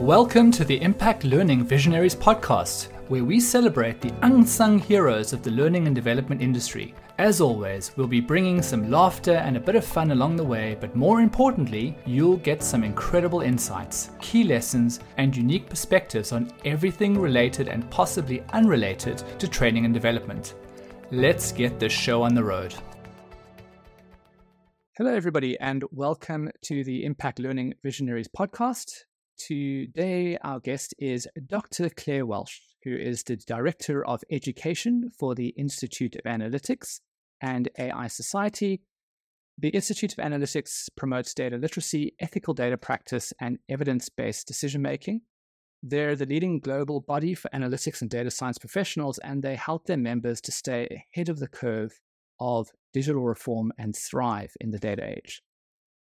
Welcome to the Impact Learning Visionaries podcast, where we celebrate the unsung heroes of the learning and development industry. As always, we'll be bringing some laughter and a bit of fun along the way, but more importantly, you'll get some incredible insights, key lessons, and unique perspectives on everything related and possibly unrelated to training and development. Let's get this show on the road. Hello, everybody, and welcome to the Impact Learning Visionaries podcast. Today, our guest is Dr. Clare Walsh, who is the Director of Education for the Institute of Analytics and AI Society. The Institute of Analytics promotes data literacy, ethical data practice, and evidence based decision making. They're the leading global body for analytics and data science professionals, and they help their members to stay ahead of the curve of digital reform and thrive in the data age.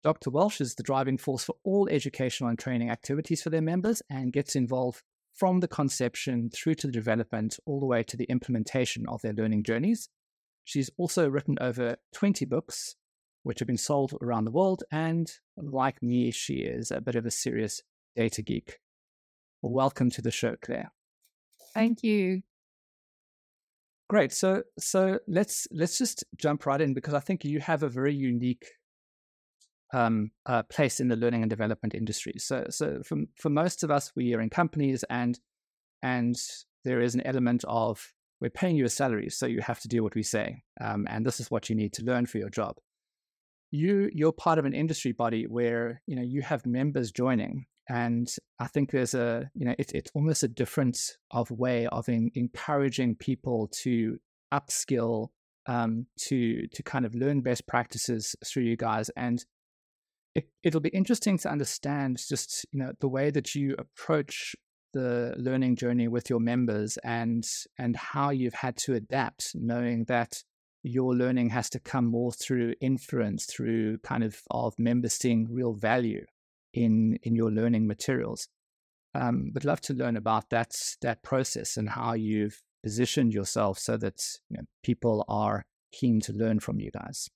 Dr. Walsh is the driving force for all educational and training activities for their members and gets involved from the conception through to the development, all the way to the implementation of their learning journeys. She's also written over 20 books, which have been sold around the world. And like me, she is a bit of a serious data geek. welcome to the show, Clare. Thank you. Great. So so let's let's just jump right in because I think you have a very unique um, uh, place in the learning and development industry. So so for for most of us, we are in companies and and there is an element of we're paying you a salary, so you have to do what we say, um, and this is what you need to learn for your job. You you're part of an industry body where you know you have members joining, and I think there's a you know it's it's almost a difference of way of in, encouraging people to upskill um, to to kind of learn best practices through you guys and it, it'll be interesting to understand just you know the way that you approach the learning journey with your members and and how you've had to adapt knowing that your learning has to come more through influence through kind of of members seeing real value in in your learning materials. Um, but love to learn about that that process and how you've positioned yourself so that you know, people are keen to learn from you guys.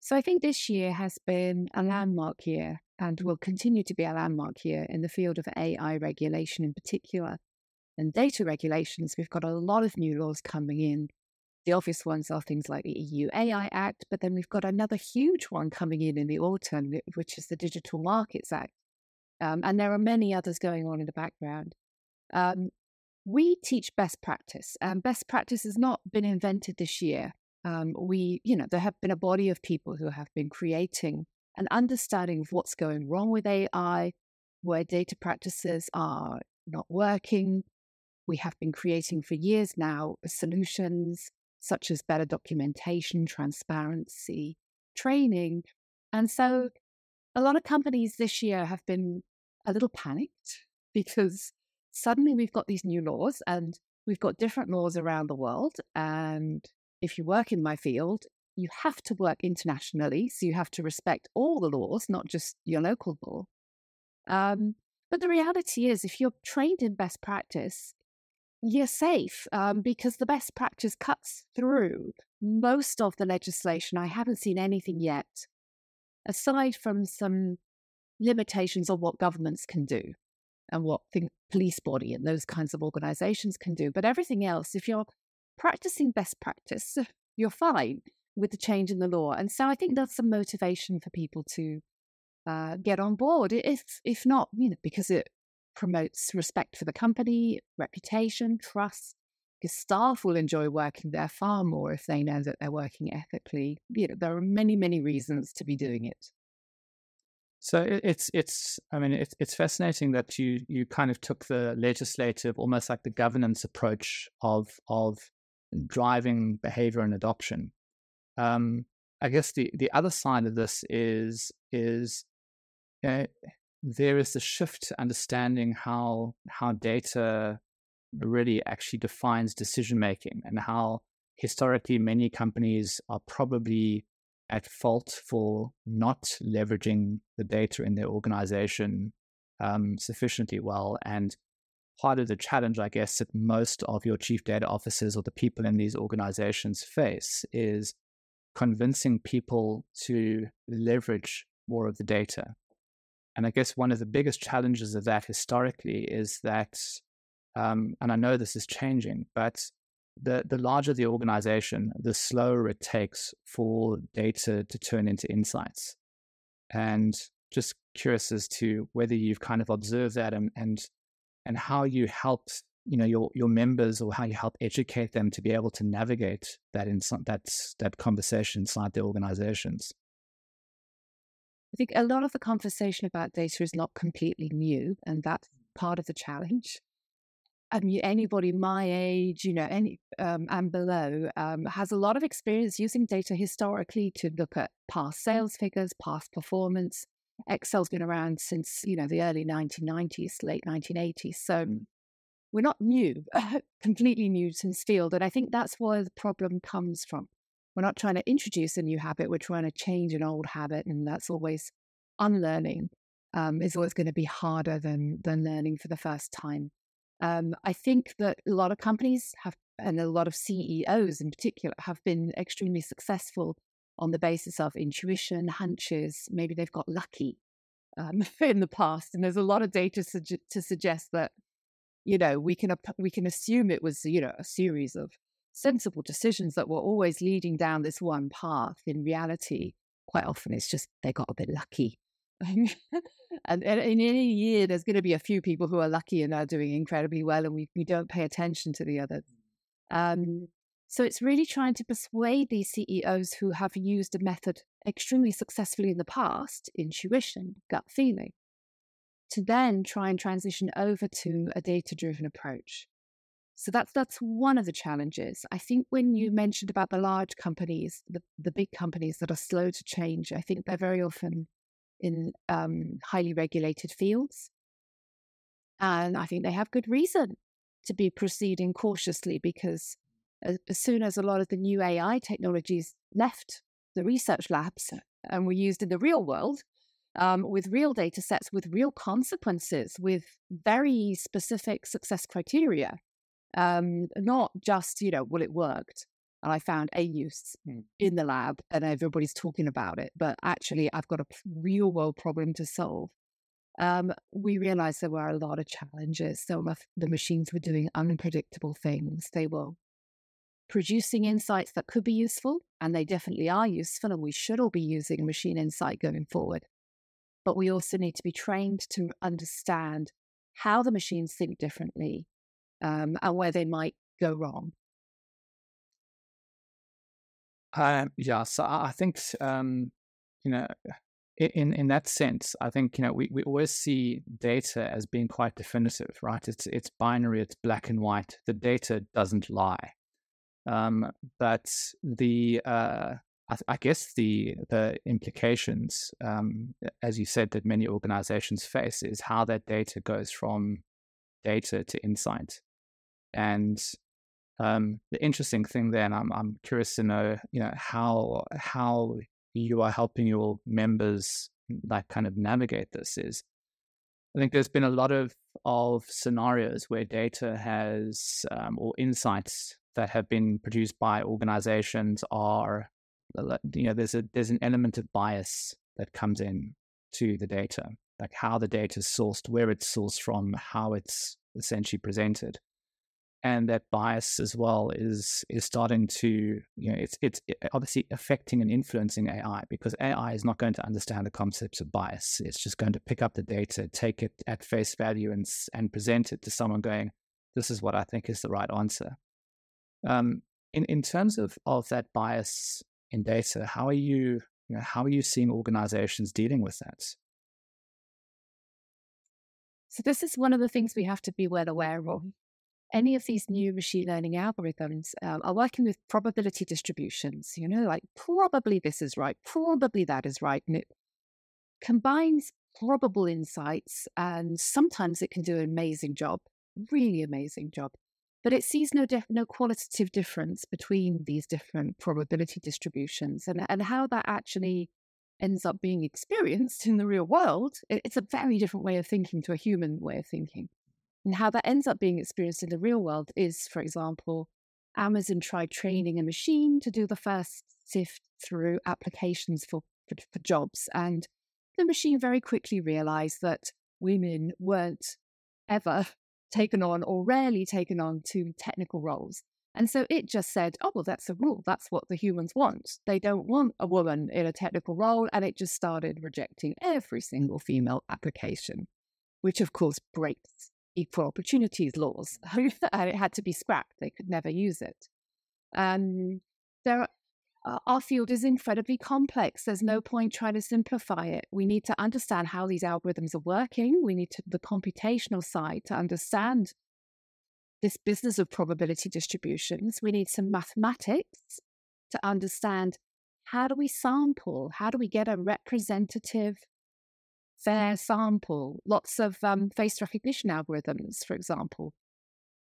So I think this year has been a landmark year and will continue to be a landmark year in the field of AI regulation in particular. And data regulations, we've got a lot of new laws coming in the obvious ones are things like the EU AI Act, but then we've got another huge one coming in in the autumn, which is the Digital Markets Act. Um, and there are many others going on in the background. Um, we teach best practice, and best practice has not been invented this year. Um, we, you know, there have been a body of people who have been creating an understanding of what's going wrong with AI, where data practices are not working. We have been creating for years now solutions such as better documentation, transparency, training. And so a lot of companies this year have been a little panicked because suddenly we've got these new laws and we've got different laws around the world. And if you work in my field, you have to work internationally. So you have to respect all the laws, not just your local law. Um, but the reality is, if you're trained in best practice, you're safe um, because the best practice cuts through most of the legislation. I haven't seen anything yet, aside from some limitations on what governments can do and what the police body and those kinds of organizations can do. But everything else, if you're practicing best practice, you're fine with the change in the law. And so I think that's some motivation for people to uh, get on board. If if not, you know, because it promotes respect for the company, reputation, trust, because staff will enjoy working there far more if they know that they're working ethically. You know, there are many, many reasons to be doing it. So it's it's I mean it's it's fascinating that you you kind of took the legislative almost like the governance approach of of driving behavior and adoption. Um, I guess the the other side of this is is you know, there is a shift to understanding how how data really actually defines decision making and how historically many companies are probably at fault for not leveraging the data in their organization um, sufficiently well and part of the challenge i guess that most of your chief data officers or the people in these organizations face is convincing people to leverage more of the data And I guess one of the biggest challenges of that historically is that, um, and I know this is changing, but the, the larger the organization, the slower it takes for data to turn into insights. And just curious as to whether you've kind of observed that and, and, and how you help you know your your members or how you help educate them to be able to navigate that in that that conversation inside the organizations I think a lot of the conversation about data is not completely new, and that's part of the challenge. I mean, anybody my age, you know, any um, and below, um, has a lot of experience using data historically to look at past sales figures, past performance. Excel's been around since you know the early 1990s, late 1980s. So we're not new, completely new to this field, and I think that's where the problem comes from. We're not trying to introduce a new habit, we're trying to change an old habit. And that's always unlearning um, is always going to be harder than, than learning for the first time. Um, I think that a lot of companies have, and a lot of CEOs in particular, have been extremely successful on the basis of intuition, hunches. Maybe they've got lucky um, in the past, and there's a lot of data su- to suggest that you know we can we can assume it was you know a series of sensible decisions that were always leading down this one path. In reality, quite often it's just they got a bit lucky. and in any year, there's going to be a few people who are lucky and are doing incredibly well, and we, we don't pay attention to the others. Um, so it's really trying to persuade these CEOs who have used a method extremely successfully in the past, intuition, gut feeling, to then try and transition over to a data driven approach. So that's that's one of the challenges. I think when you mentioned about the large companies, the, the big companies that are slow to change, I think they're very often in um, highly regulated fields. And I think they have good reason to be proceeding cautiously because as, as soon as a lot of the new AI technologies left the research labs and were used in the real world, um, with real data sets, with real consequences, with very specific success criteria, um, not just, you know, well, it worked and I found a use mm. in the lab and everybody's talking about it, but actually I've got a real world problem to solve. Um, we realized there were a lot of challenges. Of the machines were doing unpredictable things. They were producing insights that could be useful, and they definitely are useful, and we should all be using machine insight going forward. But we also need to be trained to understand how the machines think differently um, and where they might go wrong? Um, yeah, so I think um, you know, in in that sense, I think you know we, we always see data as being quite definitive, right? It's it's binary, it's black and white. The data doesn't lie, um, but the uh, I, I, guess the the implications, um, as you said, that many organizations face is how that data goes from data to insight. And um, the interesting thing then, I'm I'm curious to know, you know, how how you are helping your members like kind of navigate this is. I think there's been a lot of of scenarios where data has um, or insights that have been produced by organizations are uh, you know there's a there's an element of bias that comes in to the data like how the data is sourced where it's sourced from how it's essentially presented and that bias as well is is starting to you know it's it's obviously affecting and influencing AI because AI is not going to understand the concepts of bias. It's just going to pick up the data, take it at face value, and and present it to someone going, "This is what I think is the right answer." Um, in in terms of of that bias in data, how are you you know how are you seeing organizations dealing with that? So this is one of the things we have to be well aware of any of these new machine learning algorithms um, are working with probability distributions, you know, like probably this is right, probably that is right. And it combines probable insights, and sometimes it can do an amazing job, really amazing job. But it sees no no qualitative difference between these different probability distributions and, and how that actually ends up being experienced in the real world. It's a very different way of thinking to a human way of thinking. And how that ends up being experienced in the real world is, for example, Amazon tried training a machine to do the first sift through applications for, for, for jobs. And the machine very quickly realized that women weren't ever taken on or rarely taken on to technical roles. And so it just said, oh, well, that's a rule. That's what the humans want. They don't want a woman in a technical role. And it just started rejecting every single female application, which of course breaks equal opportunities laws. and it had to be scrapped. They could never use it. And there uh, our field is incredibly complex. There's no point trying to simplify it. We need to understand how these algorithms are working. We need to, the computational side to understand this business of probability distributions. We need some mathematics to understand how do we sample? How do we get a representative, fair sample? Lots of um, face recognition algorithms, for example,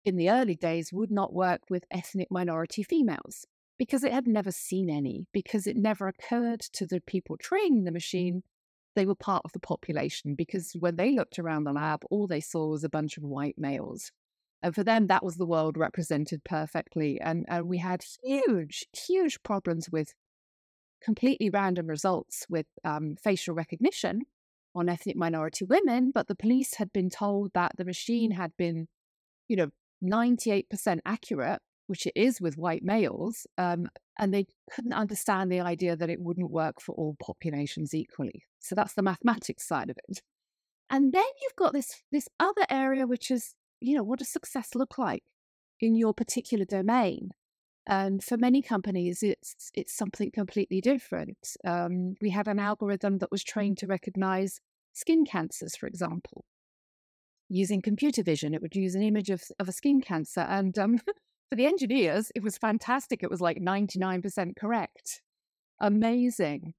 in the early days would not work with ethnic minority females because it had never seen any, because it never occurred to the people training the machine they were part of the population. Because when they looked around the lab, all they saw was a bunch of white males. And for them, that was the world represented perfectly. And, and we had huge, huge problems with completely random results with um, facial recognition on ethnic minority women. But the police had been told that the machine had been, you know, 98% accurate which it is with white males, um, and they couldn't understand the idea that it wouldn't work for all populations equally. So that's the mathematics side of it. And then you've got this this other area, which is you know what does success look like in your particular domain? And for many companies, it's it's something completely different. Um, we had an algorithm that was trained to recognize skin cancers, for example, using computer vision. It would use an image of, of a skin cancer, and um, for the engineers, it was fantastic. It was like 99% correct. Amazing.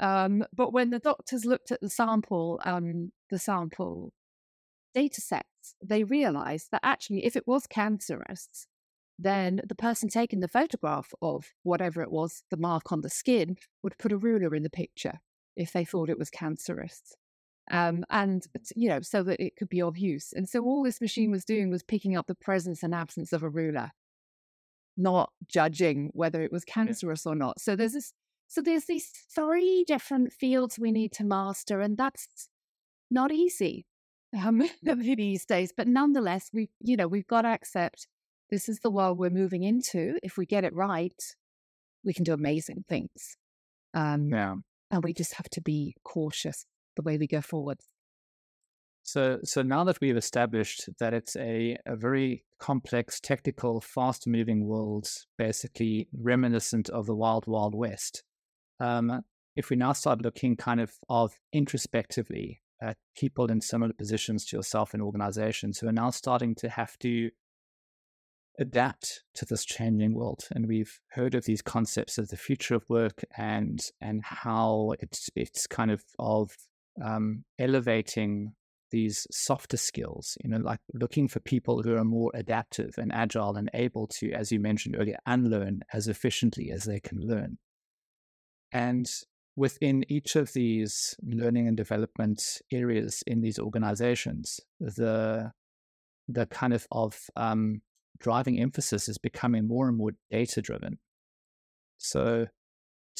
Um, but when the doctors looked at the sample, um, the sample data sets, they realized that actually, if it was cancerous, then the person taking the photograph of whatever it was, the mark on the skin, would put a ruler in the picture if they thought it was cancerous. Um, and, you know, so that it could be of use. And so all this machine was doing was picking up the presence and absence of a ruler not judging whether it was cancerous yeah. or not. So there's this so there's these three different fields we need to master, and that's not easy um, these days. But nonetheless, we you know we've got to accept this is the world we're moving into. If we get it right, we can do amazing things. Um, yeah, and we just have to be cautious the way we go forward. So, so now that we've established that it's a, a very complex, technical, fast moving world, basically reminiscent of the wild, wild west, um, if we now start looking kind of, of introspectively at people in similar positions to yourself in organizations who are now starting to have to adapt to this changing world. And we've heard of these concepts of the future of work and and how it's it's kind of of um, elevating these softer skills, you know, like looking for people who are more adaptive and agile and able to, as you mentioned earlier, unlearn as efficiently as they can learn. And within each of these learning and development areas in these organizations, the the kind of of um, driving emphasis is becoming more and more data driven. So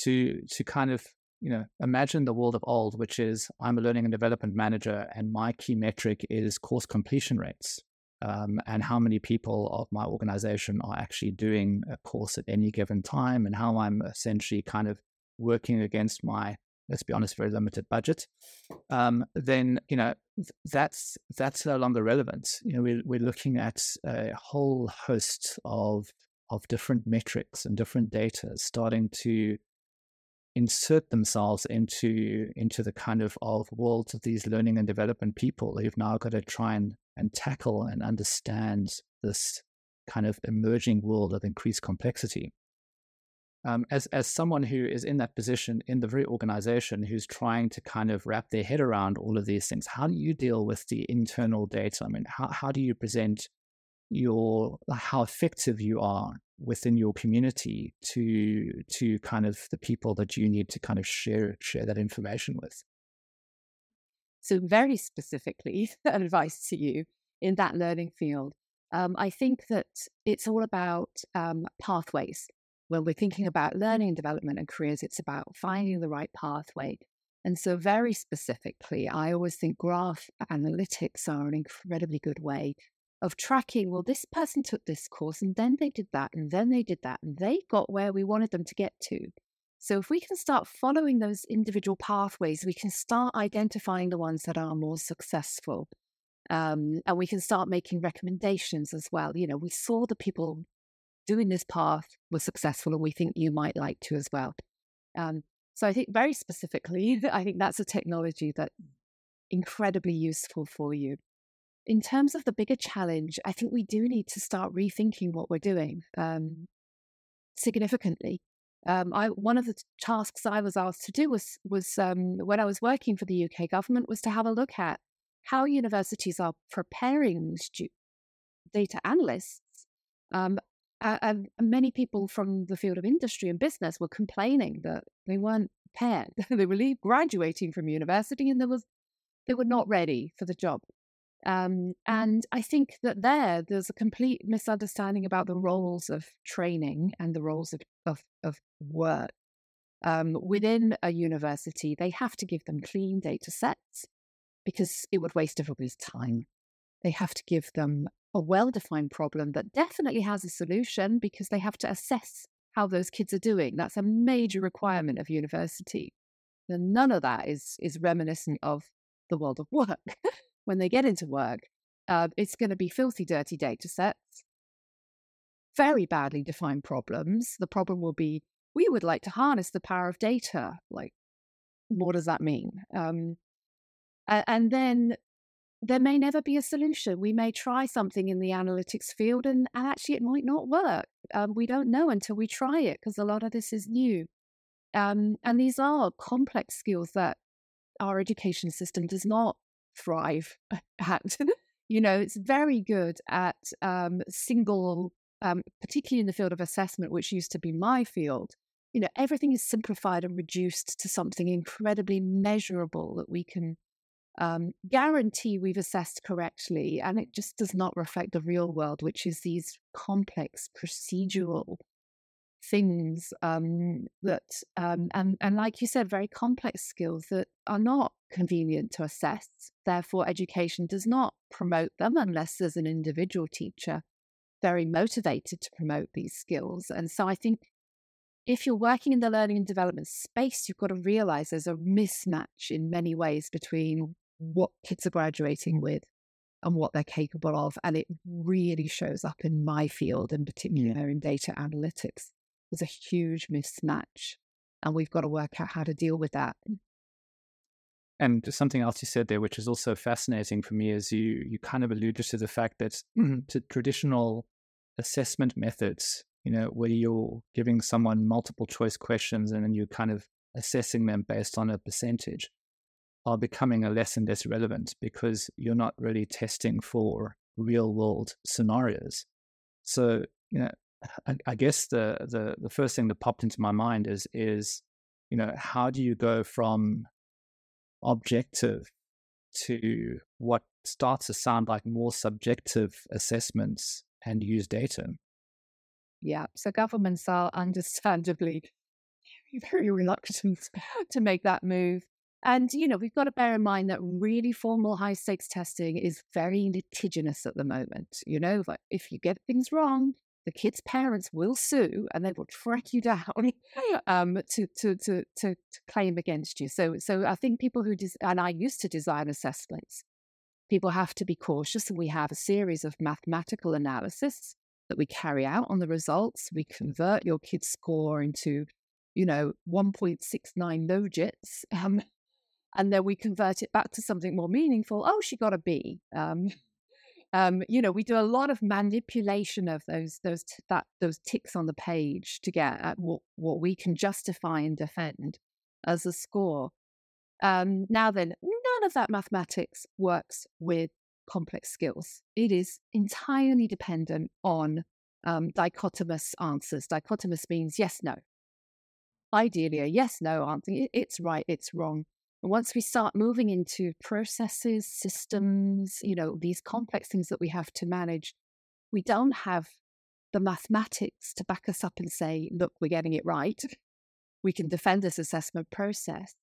to to kind of you know, imagine the world of old, which is I'm a learning and development manager, and my key metric is course completion rates. Um, and how many people of my organization are actually doing a course at any given time, and how I'm essentially kind of working against my, let's be honest, very limited budget. Um, then you know that's that's no longer relevant. You know, we're we're looking at a whole host of of different metrics and different data starting to insert themselves into into the kind of of worlds of these learning and development people who've now got to try and and tackle and understand this kind of emerging world of increased complexity. Um, as as someone who is in that position in the very organization who's trying to kind of wrap their head around all of these things, how do you deal with the internal data? I mean, how how do you present your how effective you are within your community to to kind of the people that you need to kind of share share that information with? So very specifically advice to you in that learning field. Um, i think that it's all about um, pathways. When we're thinking about learning and development and careers it's about finding the right pathway. And so, very specifically, I always think graph analytics are an incredibly good way of tracking. Well, this person took this course and then they did that and then they did that and they got where we wanted them to get to. So, if we can start following those individual pathways, we can start identifying the ones that are more successful. Um, and we can start making recommendations as well. You know, we saw the people doing this path were successful, and we think you might like to as well. Um, so I think very specifically, I think that's a technology that incredibly useful for you. In terms of the bigger challenge, I think we do need to start rethinking what we're doing um, significantly. Um, I, one of the tasks I was asked to do was was um, when I was working for the UK government was to have a look at how universities are preparing stu- data analysts um, and many people from the field of industry and business were complaining that they weren't prepared. they were graduating from university and there was they were not ready for the job. Um, and I think that there, there's a complete misunderstanding about the roles of training and the roles of, of, of work. Um, within a university, they have to give them clean data sets because it would waste everybody's time. They have to give them a well defined problem that definitely has a solution because they have to assess how those kids are doing. That's a major requirement of university. And none of that is, is reminiscent of the world of work. when they get into work, uh, it's going to be filthy, dirty data sets, very badly defined problems. The problem will be we would like to harness the power of data. Like, what does that mean? Um, and then there may never be a solution. We may try something in the analytics field and, actually it might not work. Um, we don't know until we try it because a lot of this is new. Um, and these are complex skills that our education system does not thrive at. you know, it's very good at um, single, um, particularly in the field of assessment, which used to be my field. You know, everything is simplified and reduced to something incredibly measurable that we can um, guarantee we've assessed correctly. And it just does not reflect the real world, which is these complex procedural things um, that, um, and, and like you said, very complex skills that are not convenient to assess. Therefore, education does not promote them unless there's an individual teacher very motivated to promote these skills. And so I think if you're working in the learning and development space, you've got to realize there's a mismatch in many ways between what kids are graduating with and what they're capable of. And it really shows up in my field, in particular in data analytics. There's a huge mismatch, and we've got to work out how to deal with that. And something else you said there, which is also fascinating for me, is you you kind of alluded to the fact that to traditional assessment methods, you know, where you're giving someone multiple choice questions and then you're kind of assessing them based on a percentage are becoming a less and less relevant because you're not really testing for real world scenarios. So, you know, I, I guess the, the the first thing that popped into my mind is is, you know, how do you go from objective to what starts to sound like more subjective assessments and use data? Yeah. So governments are understandably very, reluctant to make that move. And, you know, we've got to bear in mind that really formal high stakes testing is very litigious at the moment. You know, like if you get things wrong, the kids' parents will sue and they will track you down um, to, to, to, to, to claim against you. So, so I think people who, des- and I used to design assessments, people have to be cautious. And we have a series of mathematical analysis that we carry out on the results. We convert your kid's score into, you know, 1.69 logits. Um, and then we convert it back to something more meaningful. Oh, she got a B. Um, um, you know, we do a lot of manipulation of those those t- that those ticks on the page to get at what what we can justify and defend as a score. Um, now then, none of that mathematics works with complex skills. It is entirely dependent on um, dichotomous answers. Dichotomous means yes, no. Ideally, a yes, no answer. It's right, it's wrong once we start moving into processes, systems, you know, these complex things that we have to manage, we don't have the mathematics to back us up and say, look, we're getting it right. We can defend this assessment process.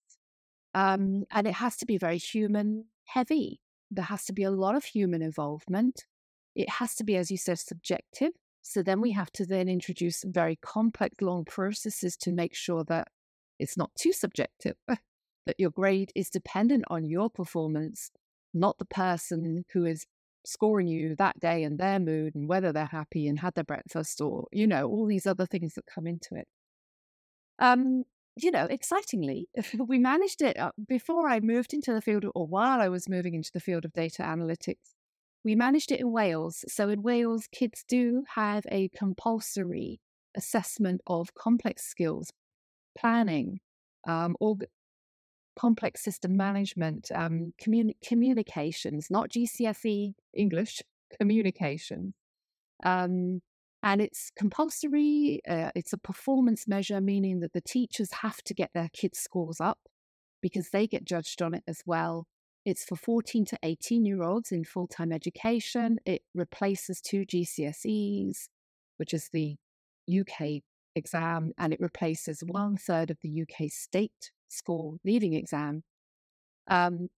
Um, and it has to be very human heavy. There has to be a lot of human involvement. It has to be, as you said, subjective. So then we have to then introduce very complex, long processes to make sure that it's not too subjective, that your grade is dependent on your performance, not the person who is scoring you that day and their mood and whether they're happy and had their breakfast or, you know, all these other things that come into it. Um, you know, excitingly, we managed it uh, before I moved into the field, or while I was moving into the field of data analytics. We managed it in Wales. So in Wales, kids do have a compulsory assessment of complex skills, planning, um, or complex system management, um, communi- communications, not GCSE English, communication. Um, and it's compulsory. Uh, it's a performance measure, meaning that the teachers have to get their kids' scores up because they get judged on it as well. It's for 14 to 18 year olds in full time education. It replaces two GCSEs, which is the UK exam, and it replaces one third of the UK state school leaving exam. Um,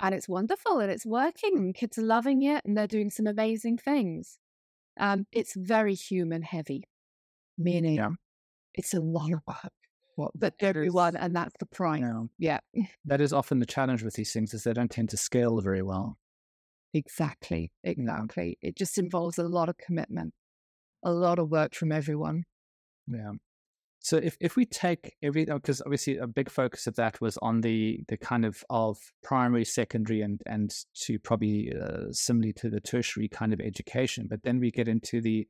and it's wonderful and it's working. Kids are loving it and they're doing some amazing things. Um, it's very human heavy, meaning yeah. it's a lot of work. Well, but everyone, and that's the prime. Yeah. yeah. That is often the challenge with these things is they don't tend to scale very well. Exactly. Exactly. It just involves a lot of commitment, a lot of work from everyone. Yeah. So if, if we take every because obviously a big focus of that was on the the kind of of primary, secondary, and and to probably uh, similarly to the tertiary kind of education, but then we get into the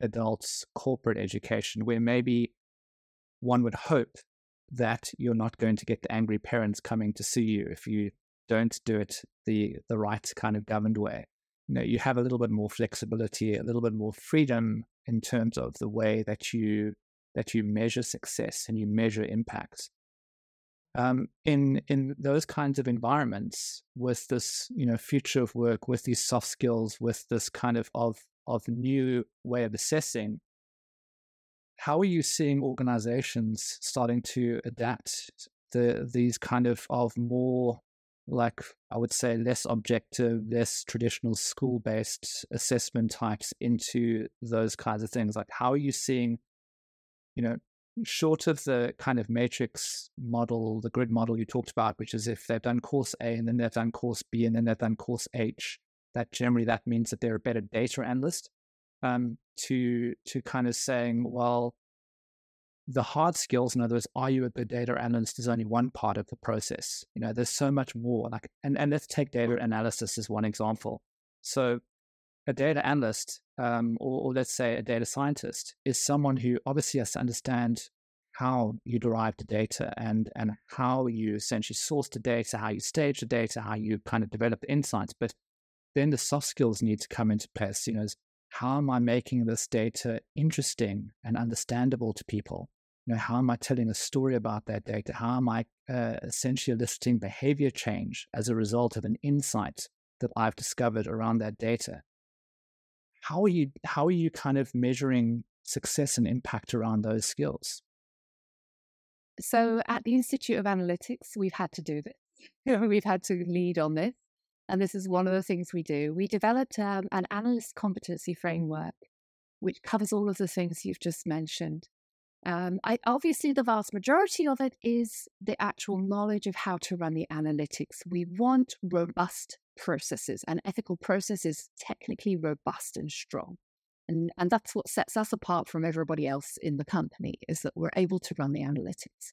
adults corporate education where maybe one would hope that you're not going to get the angry parents coming to see you if you don't do it the the right kind of governed way. You know, you have a little bit more flexibility, a little bit more freedom in terms of the way that you that you measure success and you measure impact. Um, in in those kinds of environments, with this you know future of work, with these soft skills, with this kind of of of new way of assessing, how are you seeing organizations starting to adapt the these kind of of more like I would say less objective, less traditional school based assessment types into those kinds of things? Like how are you seeing you know, short of the kind of matrix model, the grid model you talked about, which is if they've done course A and then they've done course B and then they've done course H, that generally that means that they're a better data analyst. Um, to to kind of saying, well, the hard skills, in other words, are you a good data analyst is only one part of the process. You know, there's so much more. Like, and, and let's take data analysis as one example. So a data analyst, um, or, or, let's say a data scientist, is someone who obviously has to understand how you derive the data and and how you essentially source the data, how you stage the data, how you kind of develop the insights. But then the soft skills need to come into place. You know, how am I making this data interesting and understandable to people? You know, how am I telling a story about that data? How am I uh, essentially eliciting behavior change as a result of an insight that I've discovered around that data? How are you how are you kind of measuring success and impact around those skills? So at the Institute of Analytics, we've had to do this. we've had to lead on this. And this is one of the things we do. We developed um, an analyst competency framework, which covers all of the things you've just mentioned. Um, I, obviously, the vast majority of it is the actual knowledge of how to run the analytics. We want robust processes, and ethical processes technically robust and strong. And, and that's what sets us apart from everybody else in the company is that we're able to run the analytics.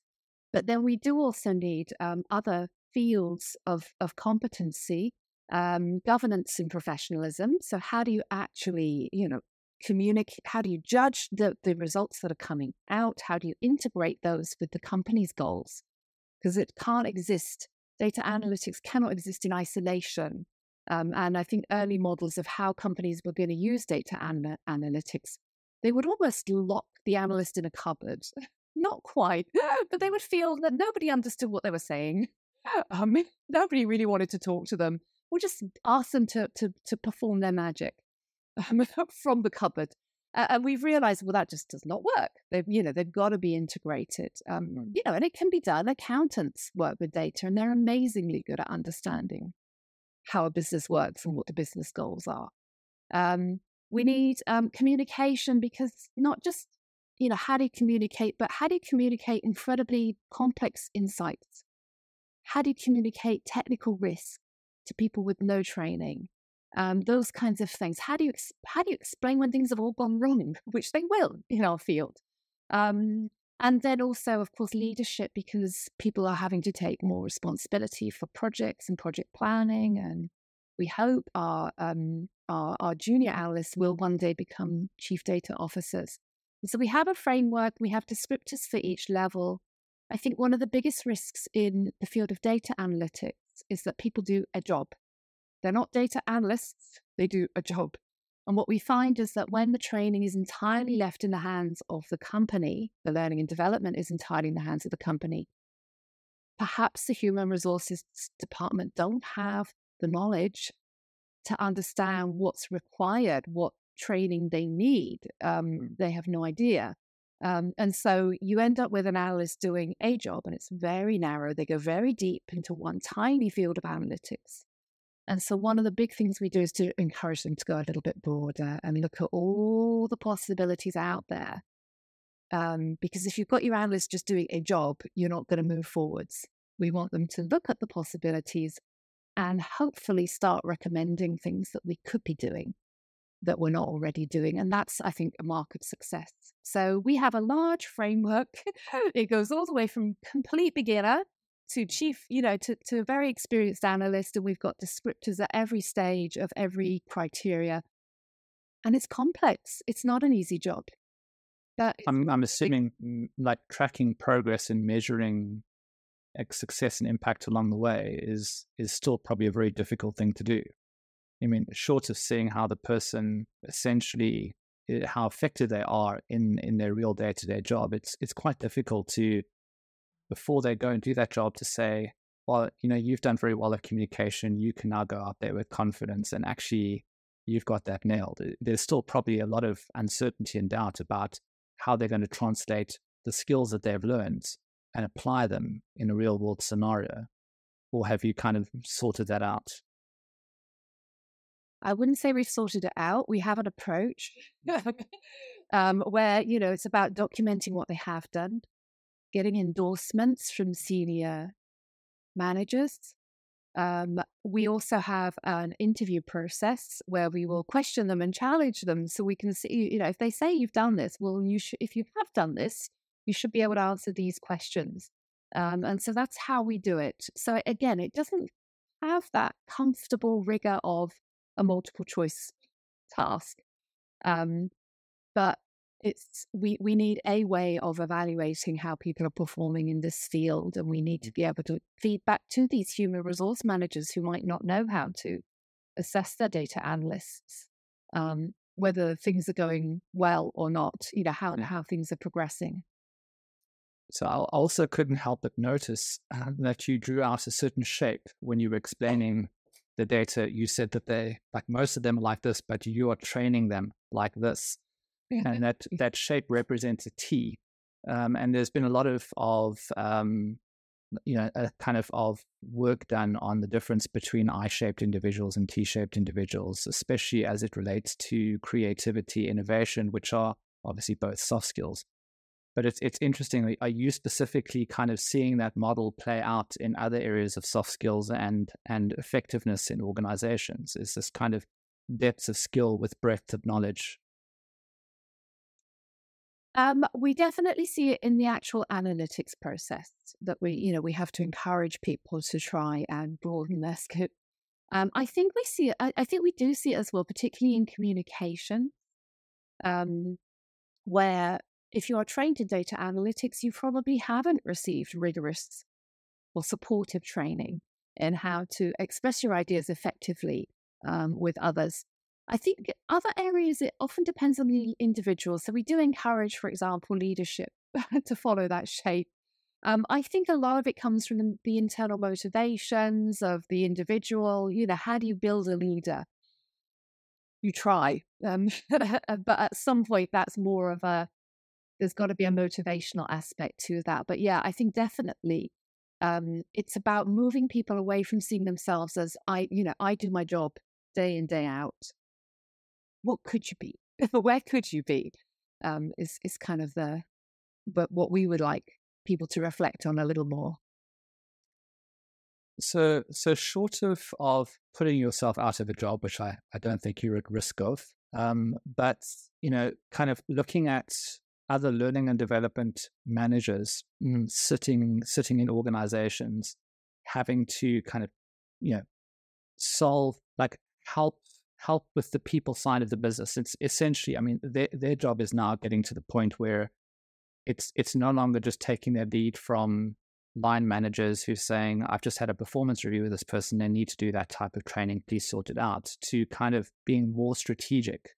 But then we do also need um, other fields of, of competency, um, governance and professionalism. So how do you actually, you know, communicate? How do you judge the, the results that are coming out? How do you integrate those with the company's goals? Because it can't exist data analytics cannot exist in isolation. Um, and I think early models of how companies were going to use data an- analytics, they would almost lock the analyst in a cupboard. Not quite, but they would feel that nobody understood what they were saying. Um, nobody really wanted to talk to them. We'll just ask them to, to, to perform their magic um, from the cupboard. Uh, and we've realized, well, that just does not work. They've, you know, they've got to be integrated. Um, mm. You know, and it can be done. Accountants work with data, and they're amazingly good at understanding how a business works and what the business goals are. Um, we need um, communication because not just you know how do you communicate, but how do you communicate incredibly complex insights? How do you communicate technical risk to people with no training? Um, those kinds of things. How do you how do you explain when things have all gone wrong, which they will in our field? Um, and then also, of course, leadership because people are having to take more responsibility for projects and project planning. And we hope our um, our, our junior analysts will one day become chief data officers. So we have a framework. We have descriptors for each level. I think one of the biggest risks in the field of data analytics is that people do a job they're not data analysts, they do a job. And what we find is that when the training is entirely left in the hands of the company, the learning and development is entirely in the hands of the company, perhaps the human resources department don't have the knowledge to understand what's required, what training they need. Um, mm. they have no idea. Um, and so you end up with an analyst doing a job, and it's very narrow. They go very deep into one tiny field of analytics. And so, one of the big things we do is to encourage them to go a little bit broader and look at all the possibilities out there. Um, because if you've got your analysts just doing a job, you're not going to move forwards. We want them to look at the possibilities and hopefully start recommending things that we could be doing that we're not already doing. And that's, I think, a mark of success. So we have a large framework. it goes all the way from complete beginner to chief, you know, to, to a very experienced analyst, and we've got descriptors at every stage of every criteria. And it's complex. It's not an easy job. But I'm, I'm assuming it, like tracking progress and measuring success and impact along the way is is still probably a very difficult thing to do. I mean, short of seeing how the person essentially eh, how effective they are in in their real day to day job, it's it's quite difficult to before they go and do that job to say, well, you know, you've done very well at communication. You can now go out there with confidence and actually you've got that nailed. There's still probably a lot of uncertainty and doubt about how they're going to translate the skills that they've learned and apply them in a real world scenario. Or have you kind of sorted that out? I wouldn't say we've sorted it out. We have an approach um, where, you know, it's about documenting what they have done, getting endorsements from senior managers. Um, we also have an interview process where we will question them and challenge them so we can see, you know, if they say you've done this, well, you should, if you have done this, you should be able to answer these questions. Um, and so that's how we do it. So again, it doesn't have that comfortable rigor of a multiple choice task. Um, but it's we we need a way of evaluating how people are performing in this field and we need to mm. be able to feed back to these human resource managers who might not know how to assess their data analysts um, whether things are going well or not you know how how things are progressing. So i also couldn't help but notice uh, that you drew out a certain shape when you were explaining the data. You said that they like most of them are like this but you are training them like this and that that shape represents a T. Um, and there's been a lot of of um, you know a kind of of work done on the difference between I-shaped individuals and T-shaped individuals, especially as it relates to creativity, innovation, which are obviously both soft skills. But it's it's interesting. Are you specifically kind of seeing that model play out in other areas of soft skills and and effectiveness in organizations? Is this kind of depth of skill with breadth of knowledge um, we definitely see it in the actual analytics process that we, you know, we have to encourage people to try and broaden their scope. Um, I think we see it, I, I, think we do see it as well, particularly in communication, um, where if you are trained in data analytics, you probably haven't received rigorous or supportive training in how to express your ideas effectively um, with others. I think other areas, it often depends on the individual. So we do encourage, for example, leadership to follow that shape. Um, I think a lot of it comes from the, internal motivations of the individual. You know, how do you build a leader? you try. Um, but at some point, that's more of a, there's got to be a motivational aspect to that. But yeah, I think definitely um, it's about moving people away from seeing themselves as I, you know, I do my job day in, day out. What could you be? Where could you be? Um, is, is kind of the, but what we would like people to reflect on a little more. So, so short of of putting yourself out of a job, which I, I don't think you're at risk of, um, but you know, kind of looking at other learning and development managers mm, sitting sitting in organizations, having to kind of, you know, solve like help help with the people side of the business. It's essentially, I mean, their their job is now getting to the point where it's it's no longer just taking their lead from line managers who's saying, I've just had a performance review with this person, they need to do that type of training, please sort it out, to kind of being more strategic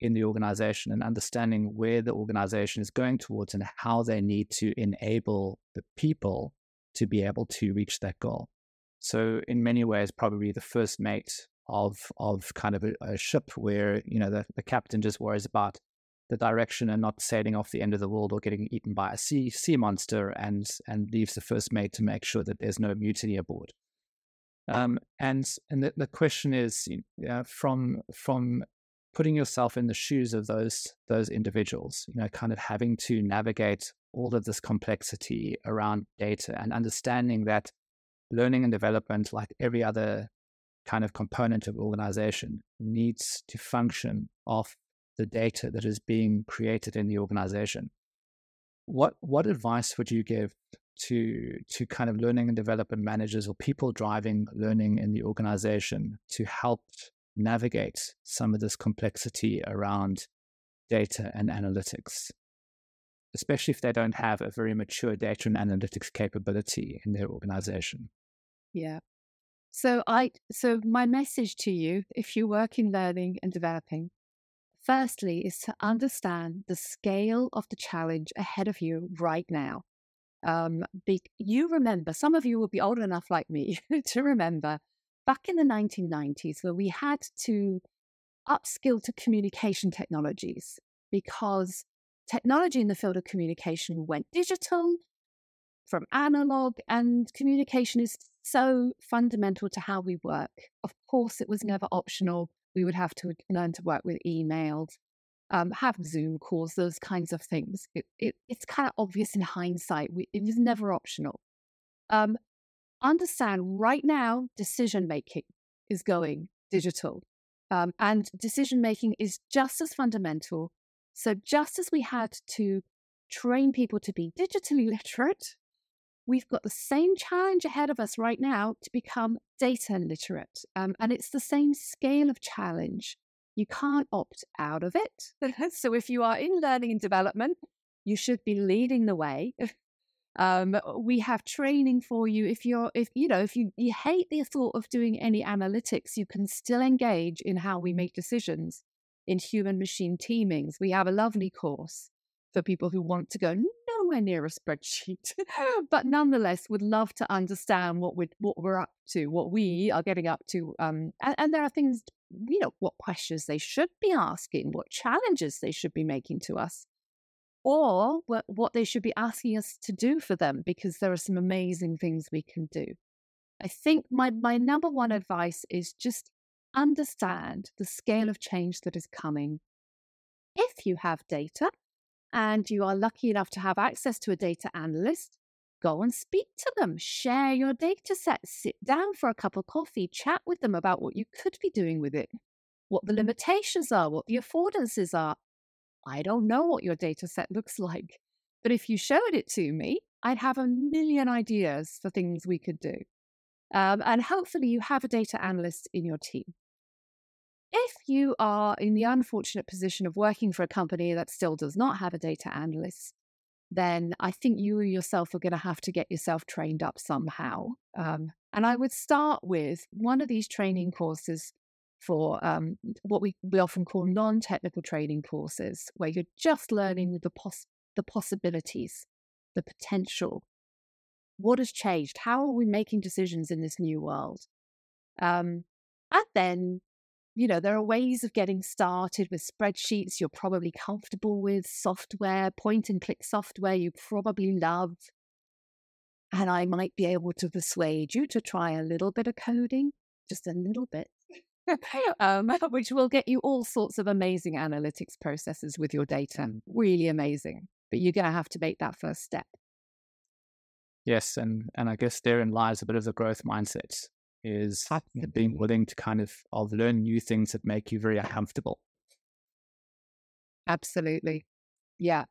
in the organization and understanding where the organization is going towards and how they need to enable the people to be able to reach that goal. So in many ways, probably the first mate of of kind of a, a ship where, you know, the, the captain just worries about the direction and not sailing off the end of the world or getting eaten by a sea sea monster and and leaves the first mate to make sure that there's no mutiny aboard. Um, and and the, the question is uh, from from putting yourself in the shoes of those those individuals, you know, kind of having to navigate all of this complexity around data and understanding that learning and development, like every other kind of component of organization, needs to function off the data that is being created in the organization. What what advice would you give to to kind of learning and development managers or people driving learning in the organization to help navigate some of this complexity around data and analytics, especially if they don't have a very mature data and analytics capability in their organization? Yeah. So I so my message to you, if you work in learning and developing, Firstly, is to understand the scale of the challenge ahead of you right now. Um, be, you remember, some of you will be old enough like me to remember back in the 1990s where we had to upskill to communication technologies because technology in the field of communication went digital from analog, and communication is so fundamental to how we work. Of course, it was never optional we would have to learn to work with emails, um, have Zoom calls, those kinds of things. It, it, it's kind of obvious in hindsight. We, it was never optional. Um, understand right now, decision making is going digital. Um, and decision making is just as fundamental. So, just as we had to train people to be digitally literate, we've got the same challenge ahead of us right now to become data literate. Um, and it's the same scale of challenge. You can't opt out of it. so if you are in learning and development, you should be leading the way. Um, we have training for you. If you're, if you know, if you, you hate the thought of doing any analytics, you can still engage in how we make decisions in human machine teamings. We have a lovely course for people who want to go nowhere near a spreadsheet, but nonetheless would love to understand what we're what we're up to, what we are getting up to. Um, and, and there are things, you know, what questions they should be asking, what challenges they should be making to us, or what, what they should be asking us to do for them, because there are some amazing things we can do. I think my my number one advice is just understand the scale of change that is coming. If you have data, and you are lucky enough to have access to a data analyst, go and speak to them, share your data set, sit down for a cup of coffee, chat with them about what you could be doing with it, what the limitations are, what the affordances are. I don't know what your data set looks like, but if you showed it to me, I'd have a million ideas for things we could do. Um, and hopefully, you have a data analyst in your team. If you are in the unfortunate position of working for a company that still does not have a data analyst, then I think you yourself are going to have to get yourself trained up somehow. Um, and I would start with one of these training courses for um, what we, we often call non technical training courses, where you're just learning the, pos- the possibilities, the potential. What has changed? How are we making decisions in this new world? Um, and then you know, there are ways of getting started with spreadsheets you're probably comfortable with, software, point and click software you probably love. And I might be able to persuade you to try a little bit of coding, just a little bit, um, which will get you all sorts of amazing analytics processes with your data. Really amazing. But you're going to have to make that first step. Yes, and and I guess therein lies a bit of the growth mindset is being willing to kind of of learn new things that make you very uncomfortable. Absolutely. Yeah.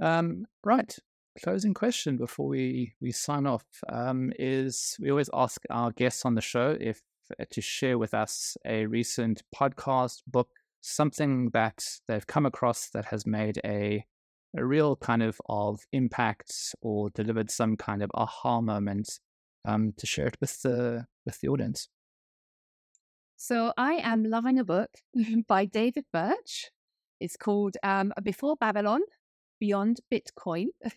Um, right. Closing question before we, we sign off um, is we always ask our guests on the show if uh, to share with us a recent podcast, book, something that they've come across that has made a a real kind of of impact or delivered some kind of aha moment um, to share it with the with the audience. So I am loving a book by David Birch. It's called um, Before Babylon, Beyond Bitcoin.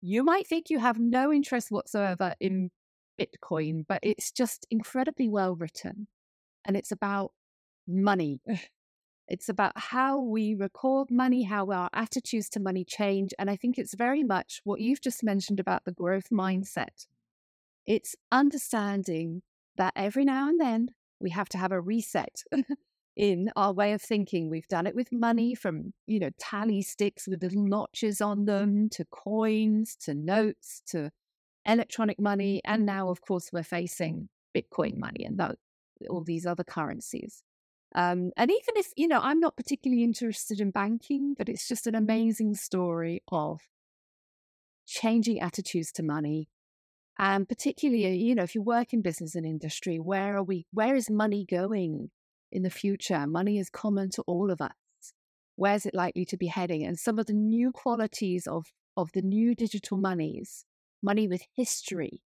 You might think you have no interest whatsoever in Bitcoin, but it's just incredibly well written. And it's about money. It's about how we record money, how our attitudes to money change. And I think it's very much what you've just mentioned about the growth mindset. It's understanding that every now and then we have to have a reset in our way of thinking. We've done it with money from, you know, tally sticks with little notches on them to coins to notes to electronic money. And now, of course, we're facing Bitcoin money and that, all these other currencies. Um, and even if, you know, I'm not particularly interested in banking, but it's just an amazing story of changing attitudes to money, and particularly, you know, if you work in business and industry, where are we, where is money going in the future? Money is common to all of us. Where's it likely to be heading? And some of the new qualities of, of the new digital monies, money with history.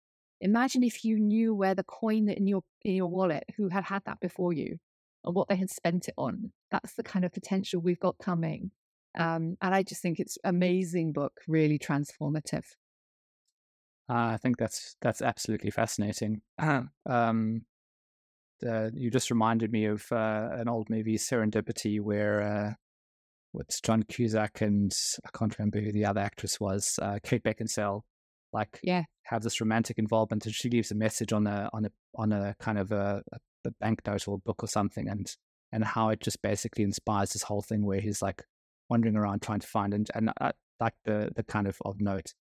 Imagine if you knew where the coin in your in your wallet, who had had that before you, and what they had spent it on. That's the kind of potential we've got coming. Um, and I just think it's amazing book, really transformative. Uh, I think that's that's absolutely fascinating. um, uh, you just reminded me of uh, an old movie, Serendipity, where uh, what's John Cusack and I can't remember who the other actress was, uh, Kate Beckinsale, like yeah. have this romantic involvement, and she leaves a message on a on a on a kind of a, a banknote or a book or something, and and how it just basically inspires this whole thing where he's like wandering around trying to find and and uh, like the the kind of of note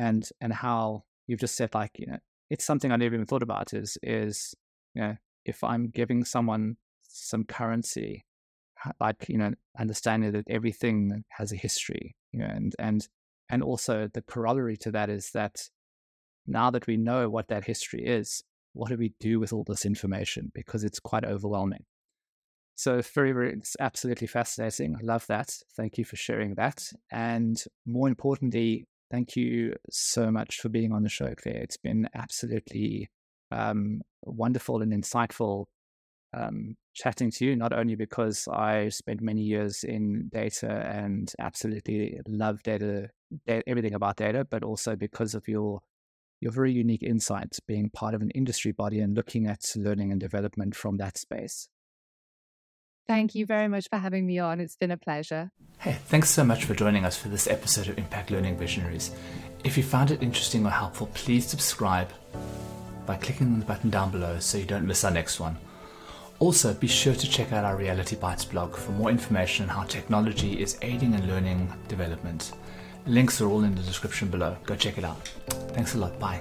and and how you've just said like you know it's something I never even thought about is is you know if I'm giving someone some currency like you know understanding that everything has a history you know and and and also the corollary to that is that now that we know what that history is what do we do with all this information? Because it's quite overwhelming. So very very it's absolutely fascinating. I love that. Thank you for sharing that. And more importantly Thank you so much for being on the show, Clare. It's been absolutely um, wonderful and insightful um, chatting to you, not only because I spent many years in data and absolutely love data, everything about data, but also because of your your very unique insights being part of an industry body and looking at learning and development from that space. Thank you very much for having me on. It's been a pleasure. Hey, thanks so much for joining us for this episode of Impact Learning Visionaries. If you found it interesting or helpful, please subscribe by clicking on the button down below so you don't miss our next one. Also, be sure to check out our Realitybytes blog for more information on how technology is aiding in learning development. Links are all in the description below. Go check it out. Thanks a lot. Bye.